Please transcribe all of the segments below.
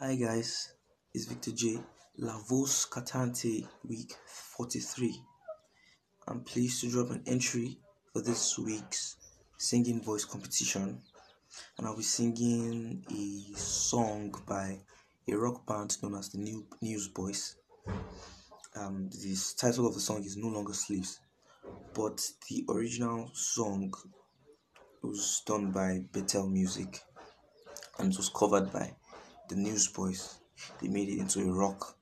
Hi guys, it's Victor J. La Voz Cantante Week 43. I'm pleased to drop an entry for this week's singing voice competition, and I'll be singing a song by a rock band known as the New Newsboys. Um, the title of the song is No Longer Slaves, but the original song was done by Bethel Music and it was covered by the Newsboys. They made it into a rock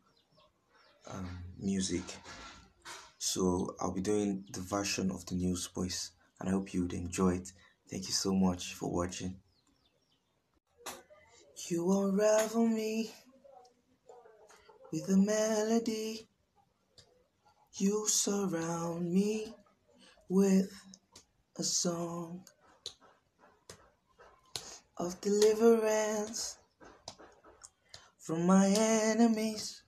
um, music. So I'll be doing the version of the Newsboys, and I hope you would enjoy it. Thank you so much for watching. You unravel me with a melody. You surround me with a song of deliverance from my enemies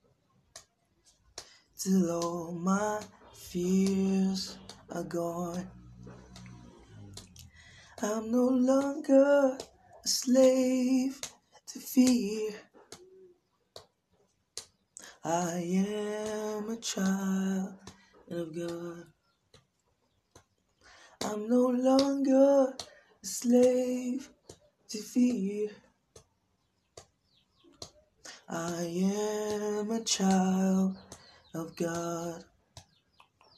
till all my fears are gone. I'm no longer a slave to fear. I am a child of God. I'm no longer a slave to fear. I am a child of God.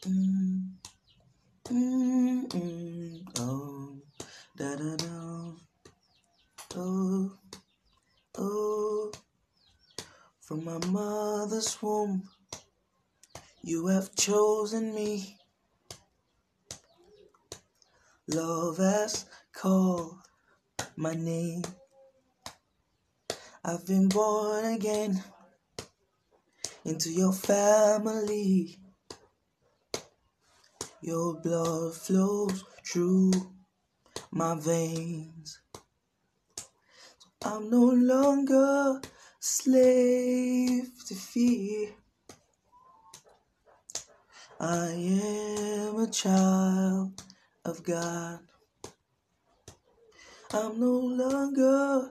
Mm, mm, mm, oh, da da da. Oh, oh. From my mother's womb, you have chosen me. Love has called my name. I've been born again into your family. Your blood flows through my veins. I'm no longer slave to fear. I am a child of God. I'm no longer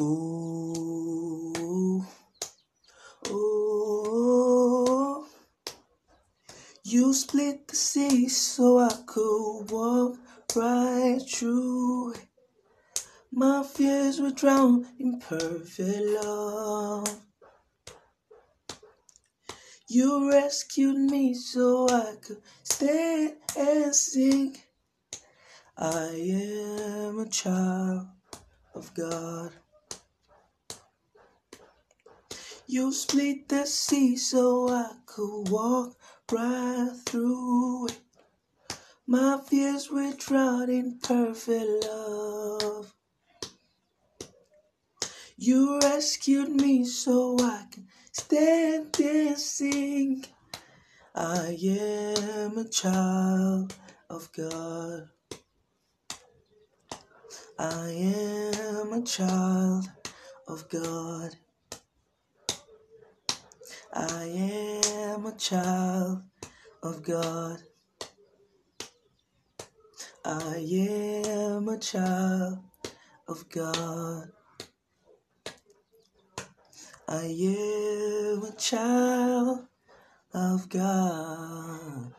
ooh, oh. You split the sea so I could walk right through. My fears were drowned in perfect love. You rescued me so I could stand and sing. I am a child of God. You split the sea so I could walk right through it. My fears were drowned in perfect love. You rescued me so I can stand and sing. I am a child of God. I am a child of God. I am a child of God. I am a child of God. I am a child of God.